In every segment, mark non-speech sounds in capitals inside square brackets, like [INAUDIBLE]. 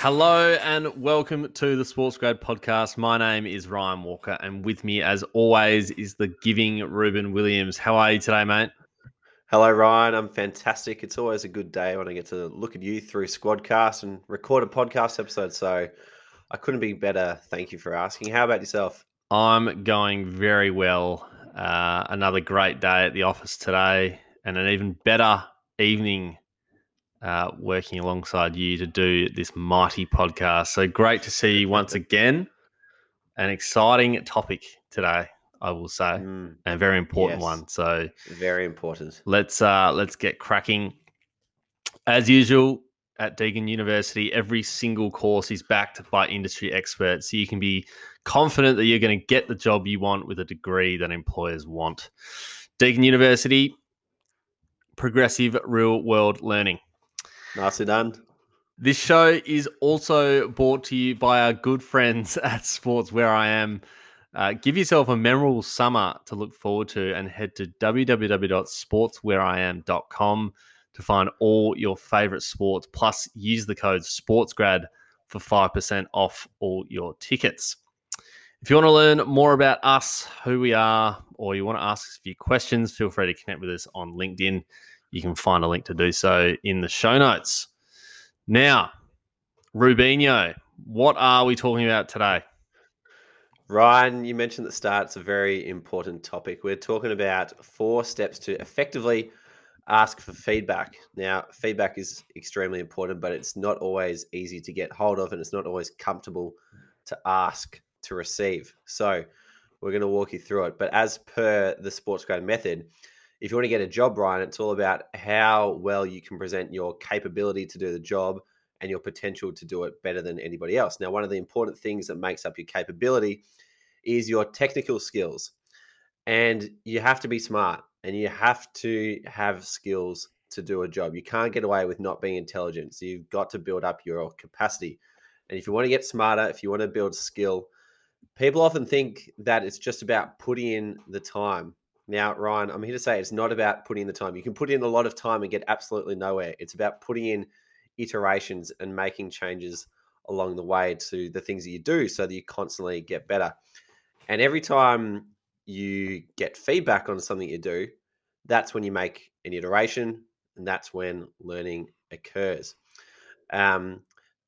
Hello and welcome to the Sports Grad podcast. My name is Ryan Walker, and with me, as always, is the giving Reuben Williams. How are you today, mate? Hello, Ryan. I'm fantastic. It's always a good day when I get to look at you through Squadcast and record a podcast episode. So I couldn't be better. Thank you for asking. How about yourself? I'm going very well. Uh, another great day at the office today, and an even better evening uh, working alongside you to do this mighty podcast. So great to see you [LAUGHS] once again. An exciting topic today, I will say, mm. and a very important yes. one. So very important. Let's uh, let's get cracking. As usual at Deakin University, every single course is backed by industry experts, so you can be confident that you're going to get the job you want with a degree that employers want. Deakin University, progressive real world learning. Nicely done. This show is also brought to you by our good friends [LAUGHS] at Sports Where I Am. Uh, give yourself a memorable summer to look forward to and head to www.sportswhereiam.com to find all your favorite sports. Plus, use the code SportsGrad for 5% off all your tickets. If you want to learn more about us, who we are, or you want to ask us a few questions, feel free to connect with us on LinkedIn. You can find a link to do so in the show notes. Now, Rubinho, what are we talking about today? Ryan, you mentioned at the start it's a very important topic. We're talking about four steps to effectively ask for feedback. Now, feedback is extremely important, but it's not always easy to get hold of and it's not always comfortable to ask to receive. So, we're going to walk you through it. But as per the sports grad method, if you want to get a job, Ryan, it's all about how well you can present your capability to do the job and your potential to do it better than anybody else. Now, one of the important things that makes up your capability is your technical skills. And you have to be smart and you have to have skills to do a job. You can't get away with not being intelligent. So you've got to build up your capacity. And if you want to get smarter, if you want to build skill, people often think that it's just about putting in the time. Now, Ryan, I'm here to say it's not about putting in the time. You can put in a lot of time and get absolutely nowhere. It's about putting in iterations and making changes along the way to the things that you do so that you constantly get better. And every time you get feedback on something you do, that's when you make an iteration and that's when learning occurs. Um,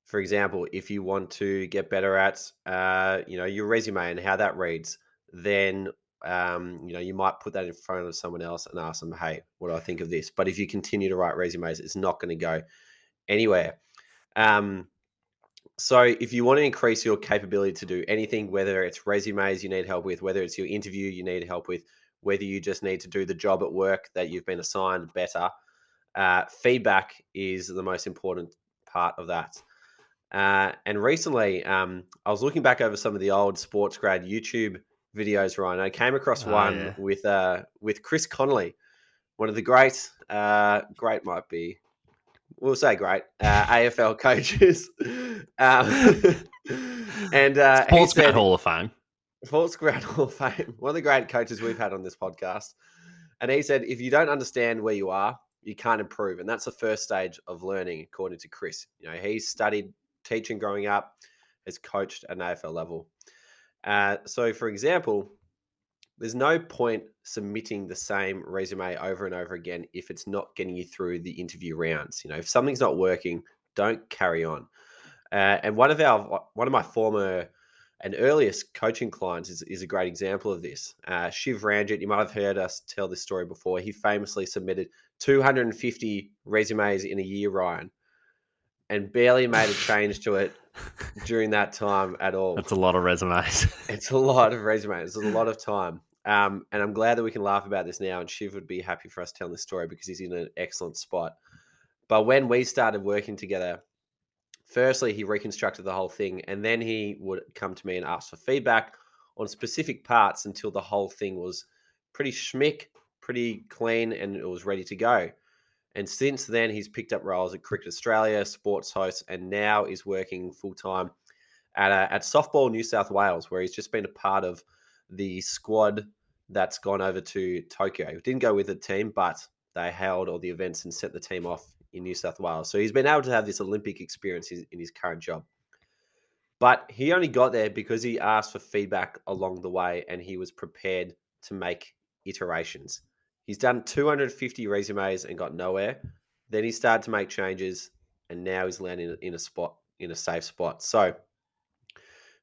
for example, if you want to get better at, uh, you know, your resume and how that reads, then um, you know, you might put that in front of someone else and ask them, hey, what do I think of this? But if you continue to write resumes, it's not going to go anywhere. Um, so if you want to increase your capability to do anything, whether it's resumes you need help with, whether it's your interview you need help with, whether you just need to do the job at work that you've been assigned better, uh, feedback is the most important part of that. Uh, and recently, um, I was looking back over some of the old sports grad YouTube videos, Ryan. I came across oh, one yeah. with uh, with Chris Connolly, one of the great, uh, great might be, we'll say great uh, AFL [LAUGHS] coaches, um, [LAUGHS] and uh, Sports said, Hall of Fame. Sports Grad [LAUGHS] Hall of Fame, one of the great coaches we've had on this podcast. And he said, if you don't understand where you are, you can't improve, and that's the first stage of learning, according to Chris. You know, he studied teaching growing up, has coached at an AFL level. Uh, so, for example, there's no point submitting the same resume over and over again if it's not getting you through the interview rounds. You know, if something's not working, don't carry on. Uh, and one of our one of my former and earliest coaching clients is, is a great example of this. Uh, Shiv Ranjit, you might have heard us tell this story before. He famously submitted 250 resumes in a year, Ryan, and barely made a change to it [LAUGHS] during that time at all. That's a lot of resumes. [LAUGHS] it's a lot of resumes. It's a lot of time. Um, and I'm glad that we can laugh about this now. And Shiv would be happy for us telling this story because he's in an excellent spot. But when we started working together, firstly, he reconstructed the whole thing. And then he would come to me and ask for feedback on specific parts until the whole thing was pretty schmick, pretty clean, and it was ready to go. And since then, he's picked up roles at Cricket Australia, sports host, and now is working full time at, at Softball New South Wales, where he's just been a part of the squad that's gone over to Tokyo. Didn't go with the team, but they held all the events and sent the team off in New South Wales. So he's been able to have this Olympic experience in his current job. But he only got there because he asked for feedback along the way and he was prepared to make iterations. He's done 250 resumes and got nowhere. Then he started to make changes and now he's landing in a spot, in a safe spot. So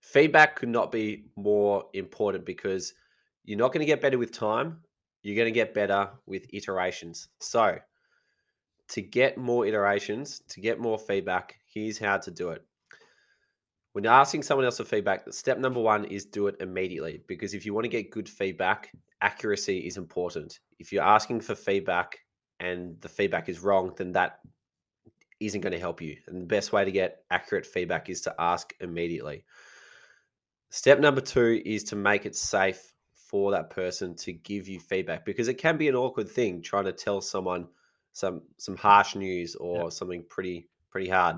feedback could not be more important because you're not going to get better with time. You're going to get better with iterations. So, to get more iterations, to get more feedback, here's how to do it. When you're asking someone else for feedback, step number one is do it immediately because if you want to get good feedback, accuracy is important. If you're asking for feedback and the feedback is wrong, then that isn't going to help you. And the best way to get accurate feedback is to ask immediately. Step number two is to make it safe for that person to give you feedback because it can be an awkward thing trying to tell someone some some harsh news or yeah. something pretty pretty hard.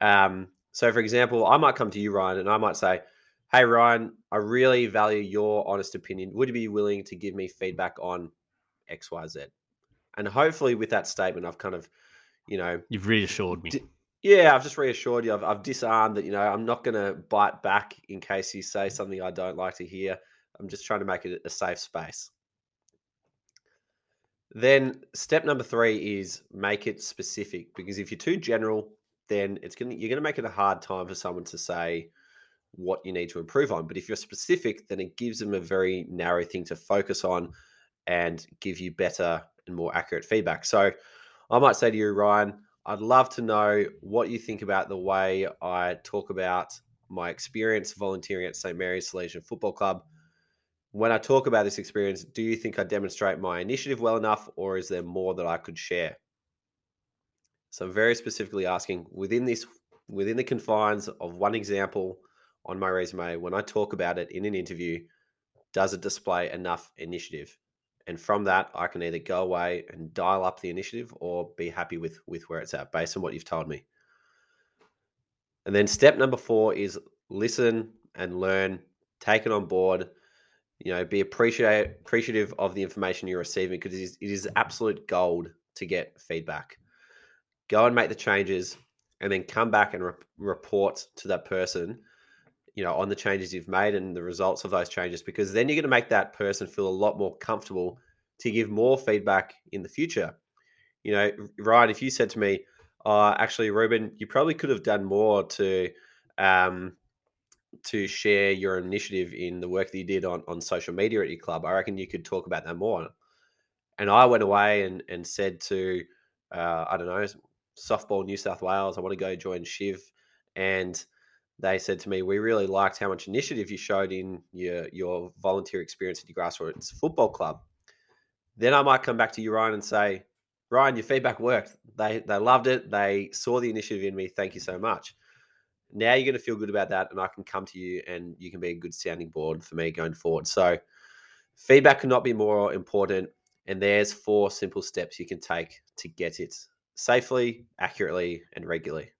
Um, so, for example, I might come to you, Ryan, and I might say, "Hey, Ryan, I really value your honest opinion. Would you be willing to give me feedback on X, Y, Z?" And hopefully, with that statement, I've kind of, you know, you've reassured me. Yeah, I've just reassured you. I've, I've disarmed that. You know, I'm not going to bite back in case you say something I don't like to hear. I'm just trying to make it a safe space. Then step number three is make it specific because if you're too general, then it's gonna you're gonna make it a hard time for someone to say what you need to improve on. But if you're specific, then it gives them a very narrow thing to focus on and give you better and more accurate feedback. So I might say to you, Ryan, I'd love to know what you think about the way I talk about my experience volunteering at St. Mary's Salesian Football Club. When I talk about this experience, do you think I demonstrate my initiative well enough, or is there more that I could share? So I'm very specifically asking within this, within the confines of one example on my resume, when I talk about it in an interview, does it display enough initiative? and from that i can either go away and dial up the initiative or be happy with with where it's at based on what you've told me and then step number four is listen and learn take it on board you know be appreciate appreciative of the information you're receiving because it is, it is absolute gold to get feedback. Go and make the changes and then come back and re- report to that person you know on the changes you've made and the results of those changes because then you're going to make that person feel a lot more comfortable to give more feedback in the future. You know ryan if you said to me uh, actually reuben you probably could have done more to um, to share your initiative in the work that you did on, on social media at your club i reckon you could talk about that more and i went away and, and said to uh, i don't know softball new south wales i want to go join shiv and they said to me, "We really liked how much initiative you showed in your your volunteer experience at your grassroots football club." Then I might come back to you, Ryan, and say, "Ryan, your feedback worked. They they loved it. They saw the initiative in me. Thank you so much." Now you're going to feel good about that, and I can come to you, and you can be a good sounding board for me going forward. So, feedback cannot be more important. And there's four simple steps you can take to get it safely, accurately, and regularly.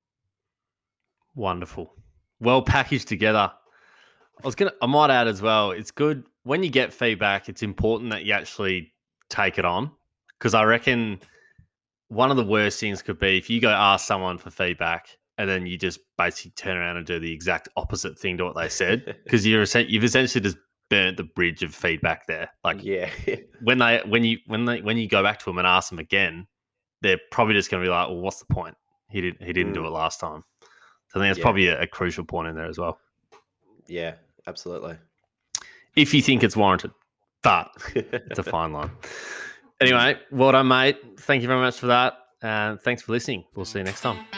Wonderful well packaged together. I was gonna I might add as well, it's good when you get feedback, it's important that you actually take it on. Because I reckon one of the worst things could be if you go ask someone for feedback and then you just basically turn around and do the exact opposite thing to what they said. [LAUGHS] Because you're you've essentially just burnt the bridge of feedback there. Like yeah. [LAUGHS] when they when you when they when you go back to them and ask them again, they're probably just gonna be like, Well, what's the point? He didn't he didn't mm. do it last time. So I think that's yeah. probably a, a crucial point in there as well. Yeah, absolutely. If you think it's warranted, but it's a fine line. [LAUGHS] Anyway, well done, mate. Thank you very much for that. And thanks for listening. We'll see you next time.